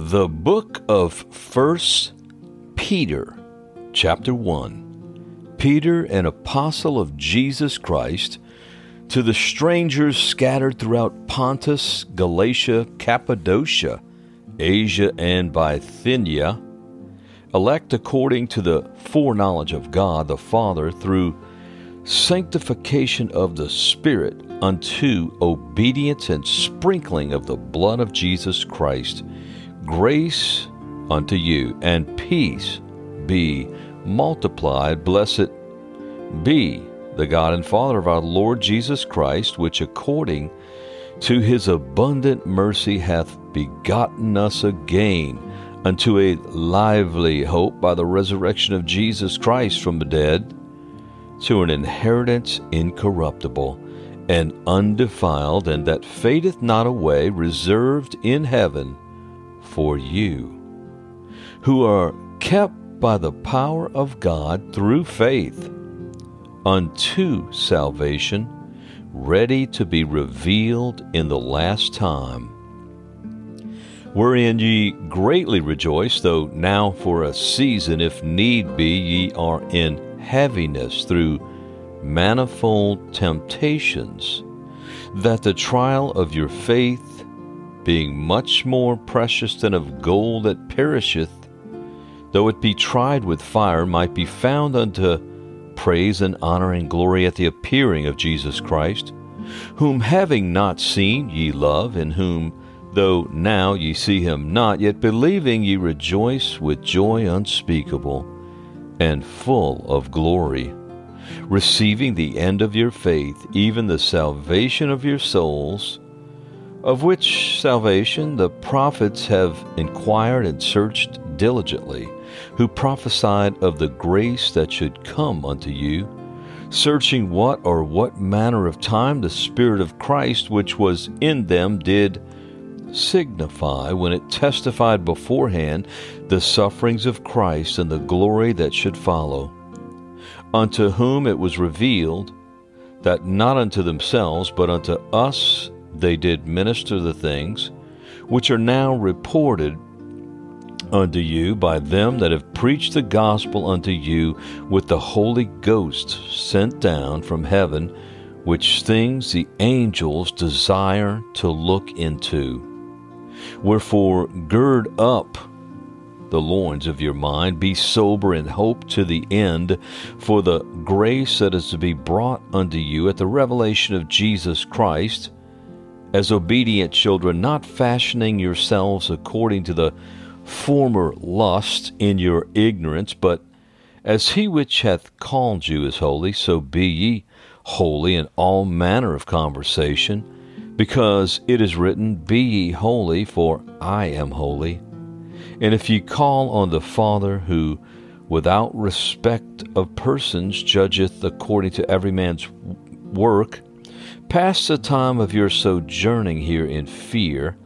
The book of First Peter, chapter 1. Peter, an apostle of Jesus Christ, to the strangers scattered throughout Pontus, Galatia, Cappadocia, Asia, and Bithynia, elect according to the foreknowledge of God the Father through sanctification of the Spirit unto obedience and sprinkling of the blood of Jesus Christ Grace unto you and peace be multiplied. Blessed be the God and Father of our Lord Jesus Christ, which according to his abundant mercy hath begotten us again unto a lively hope by the resurrection of Jesus Christ from the dead, to an inheritance incorruptible and undefiled, and that fadeth not away, reserved in heaven for you, who are kept by the power of God through faith unto salvation, ready to be revealed in the last time. Wherein ye greatly rejoice, though now for a season, if need be, ye are in heaviness through manifold temptations, that the trial of your faith, being much more precious than of gold that perisheth, though it be tried with fire, might be found unto praise and honor and glory at the appearing of Jesus Christ, whom having not seen ye love, in whom, though now ye see him not, yet believing ye rejoice with joy unspeakable and full of glory, receiving the end of your faith, even the salvation of your souls of which salvation the prophets have inquired and searched diligently, who prophesied of the grace that should come unto you, searching what or what manner of time the Spirit of Christ which was in them did signify when it testified beforehand the sufferings of Christ and the glory that should follow, unto whom it was revealed that not unto themselves, but unto us they did minister the things which are now reported unto you by them that have preached the gospel unto you with the Holy Ghost sent down from heaven, which things the angels desire to look into. Wherefore, gird up the loins of your mind, be sober and hope to the end for the grace that is to be brought unto you at the revelation of Jesus Christ as obedient children, not fashioning yourselves according to the former lust in your ignorance, but as he which hath called you is holy, so be ye holy in all manner of conversation, because it is written, Be ye holy, for I am holy. And if ye call on the Father, who without respect of persons judgeth according to every man's work, Pass the time of your sojourning here in fear,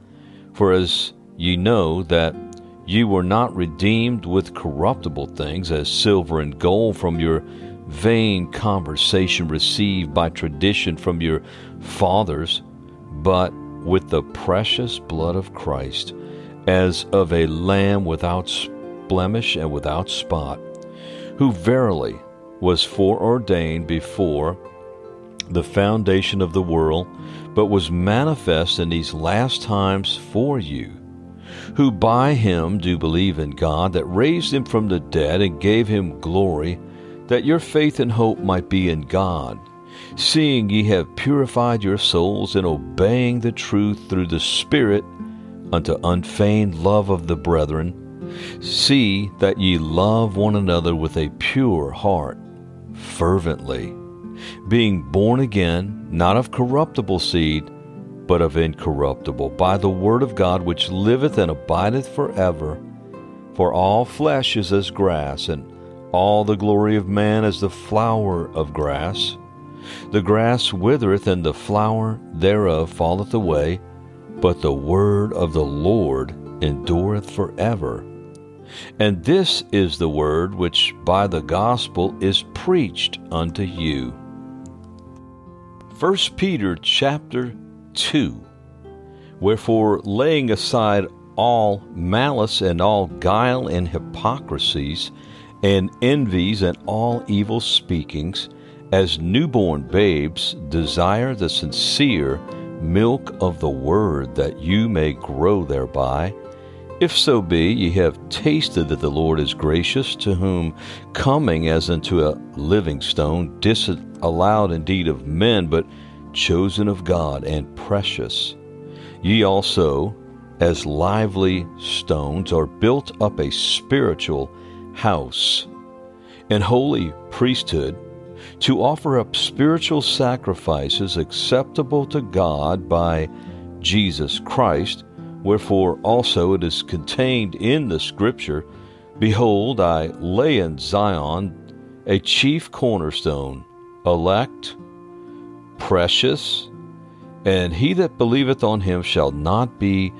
for as ye know that ye were not redeemed with corruptible things, as silver and gold from your vain conversation received by tradition from your fathers, but with the precious blood of Christ, as of a lamb without blemish and without spot, who verily was foreordained before the foundation of the world, but was manifest in these last times for you, who by him do believe in God, that raised him from the dead and gave him glory, that your faith and hope might be in God, seeing ye have purified your souls in obeying the truth through the Spirit unto unfeigned love of the brethren. See that ye love one another with a pure heart, fervently being born again, not of corruptible seed, but of incorruptible, by the word of God which liveth and abideth forever. For all flesh is as grass, and all the glory of man as the flower of grass. The grass withereth, and the flower thereof falleth away, but the word of the Lord endureth forever. And this is the word which by the gospel is preached unto you. 1 Peter chapter 2 Wherefore, laying aside all malice and all guile and hypocrisies and envies and all evil speakings, as newborn babes desire the sincere milk of the word that you may grow thereby. If so be ye have tasted that the Lord is gracious, to whom coming as unto a living stone, disallowed indeed of men, but chosen of God and precious, ye also, as lively stones, are built up a spiritual house and holy priesthood to offer up spiritual sacrifices acceptable to God by Jesus Christ. Wherefore also it is contained in the Scripture Behold, I lay in Zion a chief cornerstone, elect, precious, and he that believeth on him shall not be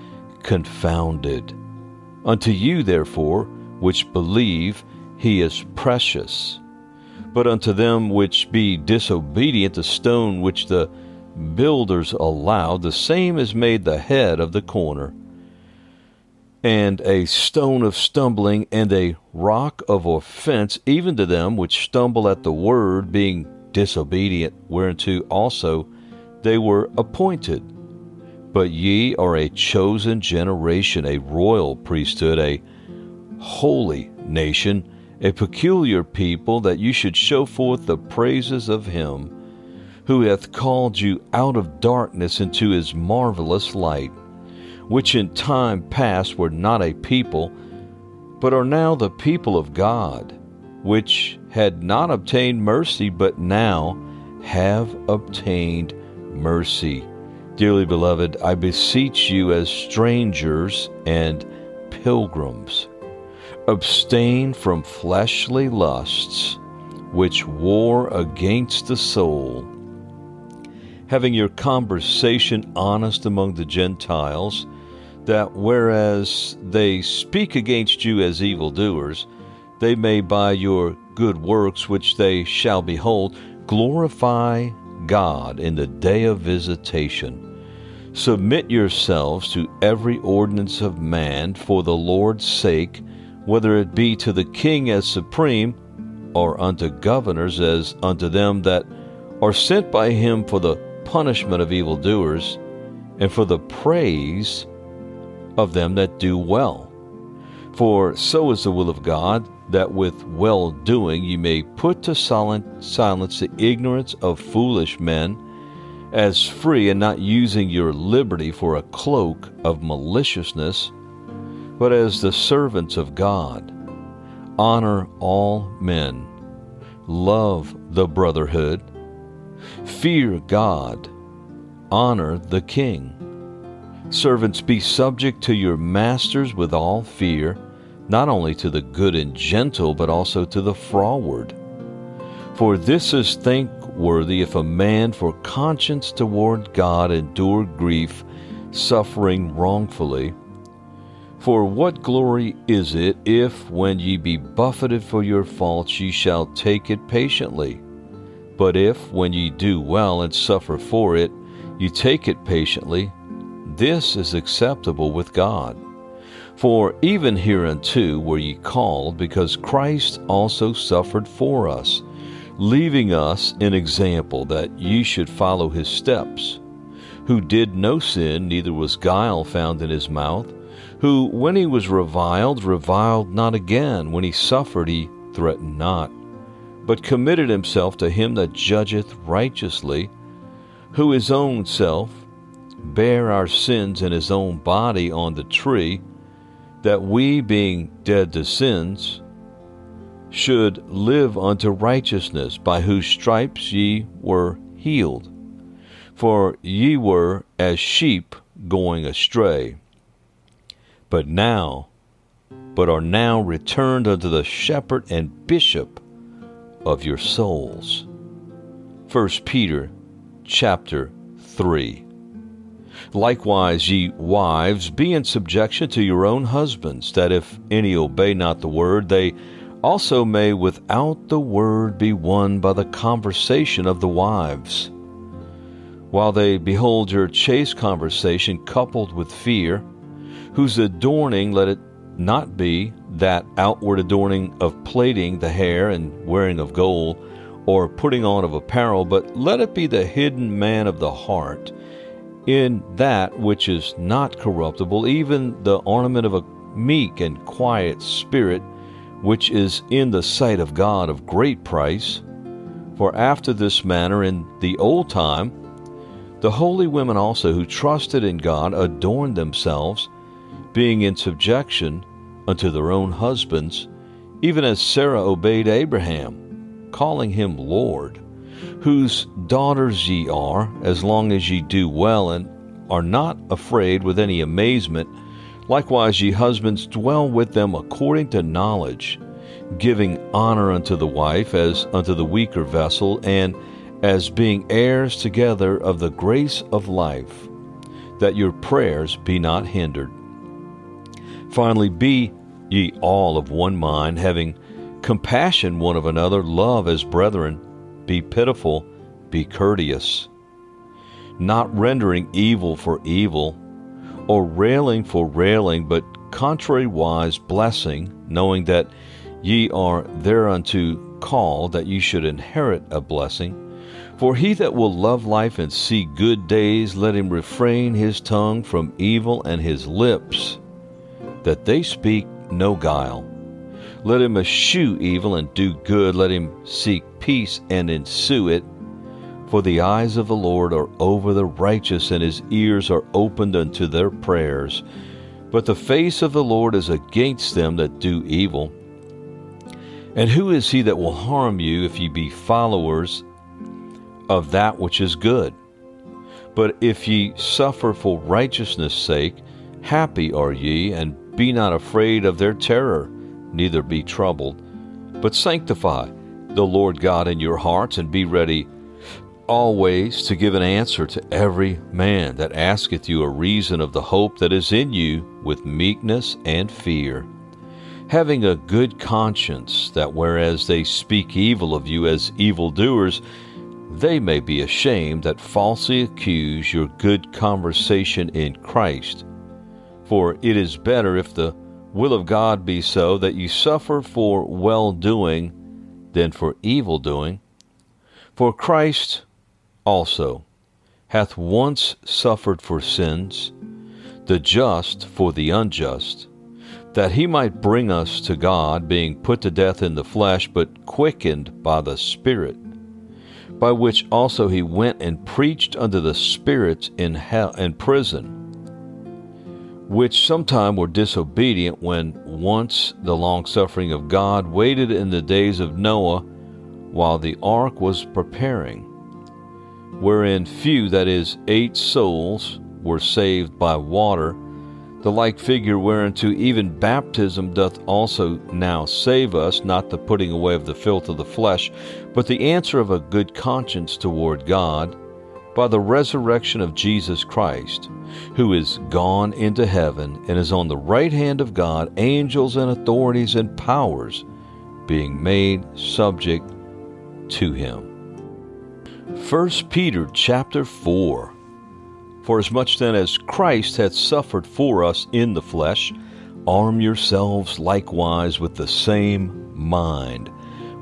confounded. Unto you, therefore, which believe, he is precious. But unto them which be disobedient, the stone which the builders allowed, the same is made the head of the corner, and a stone of stumbling, and a rock of offense, even to them which stumble at the word, being disobedient, whereunto also they were appointed. But ye are a chosen generation, a royal priesthood, a holy nation, a peculiar people, that you should show forth the praises of him who hath called you out of darkness into his marvelous light, which in time past were not a people, but are now the people of God, which had not obtained mercy, but now have obtained mercy. Dearly beloved, I beseech you as strangers and pilgrims Abstain from fleshly lusts which war against the soul, having your conversation honest among the Gentiles, that whereas they speak against you as evildoers, they may by your good works which they shall behold glorify God in the day of visitation. Submit yourselves to every ordinance of man for the Lord's sake whether it be to the king as supreme, or unto governors as unto them that are sent by him for the punishment of evildoers, and for the praise of them that do well. For so is the will of God, that with well doing ye may put to silence the ignorance of foolish men, as free and not using your liberty for a cloak of maliciousness but as the servants of God. Honor all men. Love the brotherhood. Fear God. Honor the king. Servants, be subject to your masters with all fear, not only to the good and gentle, but also to the froward. For this is thankworthy if a man for conscience toward God endure grief, suffering wrongfully. For what glory is it if, when ye be buffeted for your faults, ye shall take it patiently? But if, when ye do well and suffer for it, ye take it patiently, this is acceptable with God. For even hereunto were ye called, because Christ also suffered for us, leaving us an example that ye should follow his steps, who did no sin, neither was guile found in his mouth who, when he was reviled, reviled not again. When he suffered, he threatened not, but committed himself to him that judgeth righteously, who his own self bare our sins in his own body on the tree, that we, being dead to sins, should live unto righteousness, by whose stripes ye were healed. For ye were as sheep going astray but now, but are now returned unto the shepherd and bishop of your souls. 1 Peter chapter 3. Likewise, ye wives, be in subjection to your own husbands, that if any obey not the word, they also may without the word be won by the conversation of the wives. While they behold your chaste conversation coupled with fear, whose adorning let it not be that outward adorning of plaiting the hair and wearing of gold, or putting on of apparel, but let it be the hidden man of the heart, in that which is not corruptible, even the ornament of a meek and quiet spirit, which is in the sight of God of great price. For after this manner in the old time, the holy women also who trusted in God adorned themselves, being in subjection unto their own husbands, even as Sarah obeyed Abraham, calling him Lord, whose daughters ye are, as long as ye do well and are not afraid with any amazement. Likewise, ye husbands, dwell with them according to knowledge, giving honor unto the wife as unto the weaker vessel, and as being heirs together of the grace of life, that your prayers be not hindered. Finally, be ye all of one mind, having compassion one of another, love as brethren, be pitiful, be courteous, not rendering evil for evil, or railing for railing, but contrariwise blessing, knowing that ye are thereunto called that ye should inherit a blessing. For he that will love life and see good days, let him refrain his tongue from evil and his lips, that they speak no guile. Let him eschew evil and do good. Let him seek peace and ensue it. For the eyes of the Lord are over the righteous, and his ears are opened unto their prayers. But the face of the Lord is against them that do evil. And who is he that will harm you if ye be followers of that which is good. But if ye suffer for righteousness' sake, happy are ye, and be not afraid of their terror, neither be troubled. But sanctify the Lord God in your hearts, and be ready always to give an answer to every man that asketh you a reason of the hope that is in you with meekness and fear. Having a good conscience, that whereas they speak evil of you as evildoers, they may be ashamed that falsely accuse your good conversation in Christ. For it is better if the will of God be so that you suffer for well doing than for evil doing. For Christ also hath once suffered for sins, the just for the unjust, that he might bring us to God, being put to death in the flesh, but quickened by the Spirit by which also he went and preached unto the spirits in hell in prison, which sometime were disobedient when once the long suffering of God waited in the days of Noah while the ark was preparing, wherein few, that is, eight souls, were saved by water the like figure whereunto even baptism doth also now save us, not the putting away of the filth of the flesh, but the answer of a good conscience toward God, by the resurrection of Jesus Christ, who is gone into heaven and is on the right hand of God, angels and authorities and powers being made subject to him. 1 Peter chapter 4 for as much then as Christ hath suffered for us in the flesh, arm yourselves likewise with the same mind.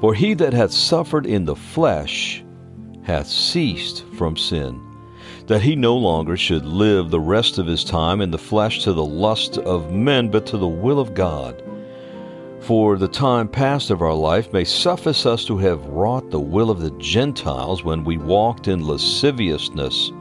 For he that hath suffered in the flesh hath ceased from sin, that he no longer should live the rest of his time in the flesh to the lust of men, but to the will of God. For the time past of our life may suffice us to have wrought the will of the Gentiles when we walked in lasciviousness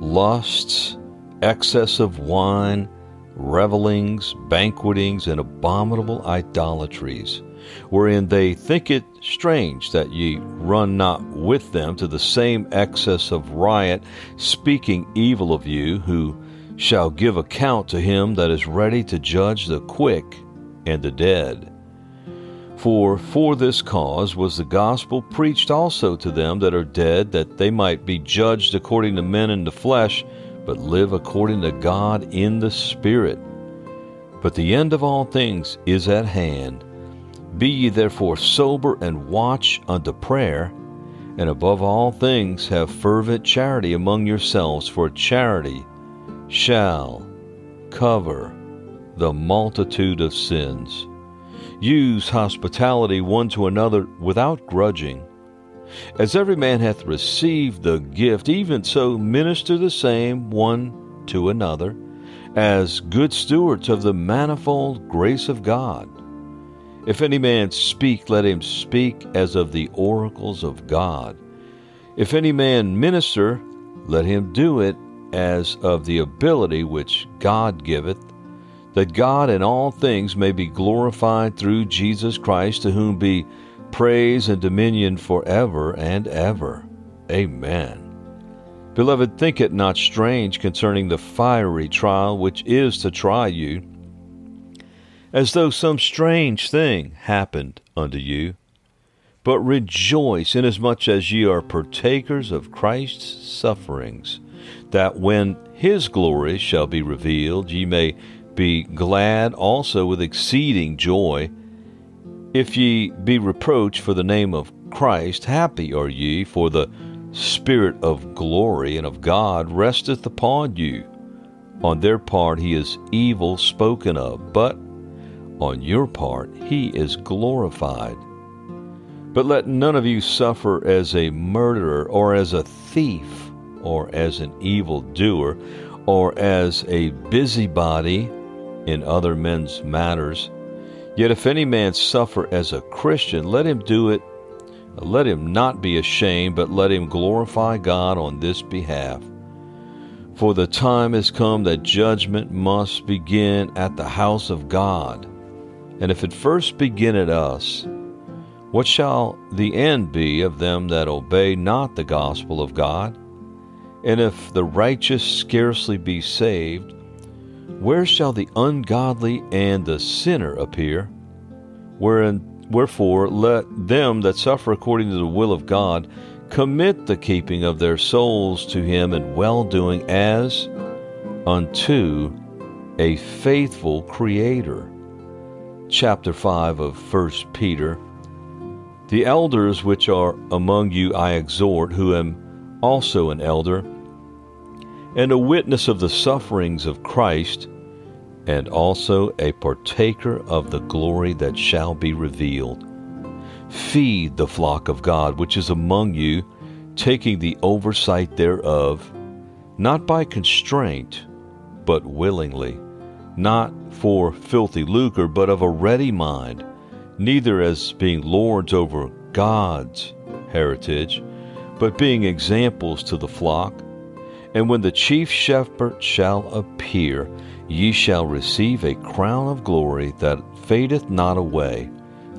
lusts, excess of wine, revelings, banquetings, and abominable idolatries, wherein they think it strange that ye run not with them to the same excess of riot, speaking evil of you, who shall give account to him that is ready to judge the quick and the dead. For for this cause was the gospel preached also to them that are dead, that they might be judged according to men in the flesh, but live according to God in the Spirit. But the end of all things is at hand. Be ye therefore sober and watch unto prayer, and above all things have fervent charity among yourselves, for charity shall cover the multitude of sins. Use hospitality one to another without grudging. As every man hath received the gift, even so minister the same one to another, as good stewards of the manifold grace of God. If any man speak, let him speak as of the oracles of God. If any man minister, let him do it as of the ability which God giveth, that God in all things may be glorified through Jesus Christ, to whom be praise and dominion forever and ever. Amen. Beloved, think it not strange concerning the fiery trial which is to try you, as though some strange thing happened unto you. But rejoice inasmuch as ye are partakers of Christ's sufferings, that when his glory shall be revealed, ye may be glad also with exceeding joy if ye be reproached for the name of Christ, happy are ye, for the Spirit of glory and of God resteth upon you. On their part he is evil spoken of, but on your part he is glorified. But let none of you suffer as a murderer, or as a thief, or as an evil doer, or as a busybody in other men's matters. Yet if any man suffer as a Christian, let him do it. Let him not be ashamed, but let him glorify God on this behalf. For the time has come that judgment must begin at the house of God. And if it first begin at us, what shall the end be of them that obey not the gospel of God? And if the righteous scarcely be saved, where shall the ungodly and the sinner appear? Wherein, wherefore, let them that suffer according to the will of God commit the keeping of their souls to Him in well doing as unto a faithful Creator. Chapter 5 of 1 Peter. The elders which are among you I exhort, who am also an elder and a witness of the sufferings of Christ, and also a partaker of the glory that shall be revealed. Feed the flock of God which is among you, taking the oversight thereof, not by constraint, but willingly, not for filthy lucre, but of a ready mind, neither as being lords over God's heritage, but being examples to the flock. And when the chief shepherd shall appear, ye shall receive a crown of glory that fadeth not away.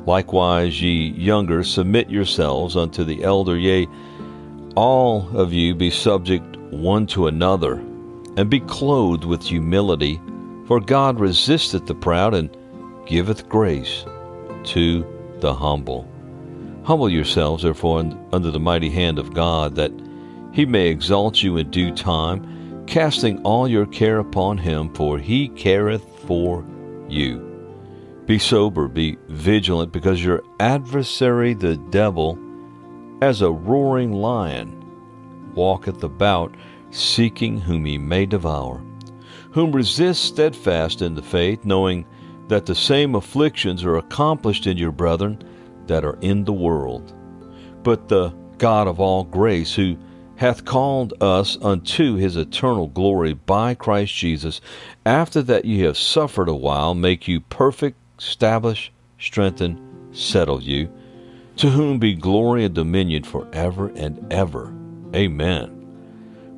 Likewise, ye younger, submit yourselves unto the elder, yea, all of you be subject one to another, and be clothed with humility, for God resisteth the proud and giveth grace to the humble. Humble yourselves, therefore, under the mighty hand of God, that he may exalt you in due time, casting all your care upon him, for he careth for you. Be sober, be vigilant, because your adversary the devil, as a roaring lion, walketh about, seeking whom he may devour, whom resist steadfast in the faith, knowing that the same afflictions are accomplished in your brethren that are in the world. But the God of all grace, who hath called us unto his eternal glory by Christ Jesus, after that ye have suffered a while, make you perfect, establish, strengthen, settle you, to whom be glory and dominion for ever and ever. Amen.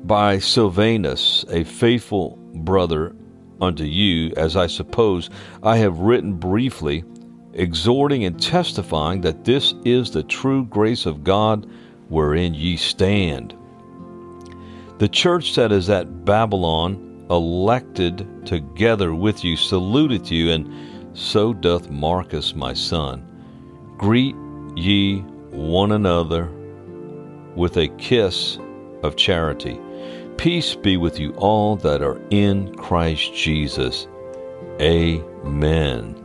By Silvanus, a faithful brother unto you, as I suppose I have written briefly, exhorting and testifying that this is the true grace of God wherein ye stand the church that is at Babylon, elected together with you, saluteth you, and so doth Marcus my son. Greet ye one another with a kiss of charity. Peace be with you all that are in Christ Jesus. Amen.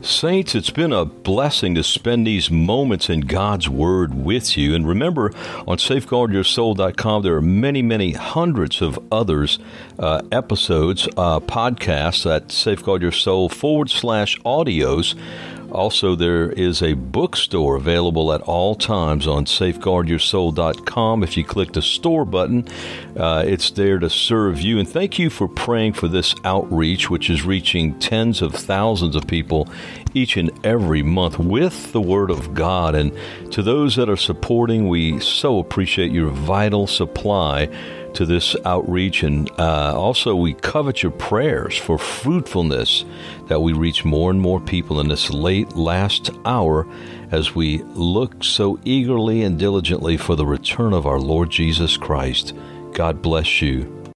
Saints, it's been a blessing to spend these moments in God's Word with you. And remember, on safeguardyoursoul.com, there are many, many hundreds of others uh, episodes, uh, podcasts at Safeguard Your Soul forward slash audios also, there is a bookstore available at all times on safeguardyoursoul.com. If you click the store button, uh, it's there to serve you. And thank you for praying for this outreach, which is reaching tens of thousands of people each and every month with the Word of God. And to those that are supporting, we so appreciate your vital supply to this outreach. And uh, also, we covet your prayers for fruitfulness that we reach more and more people in this late last hour as we look so eagerly and diligently for the return of our Lord Jesus Christ. God bless you.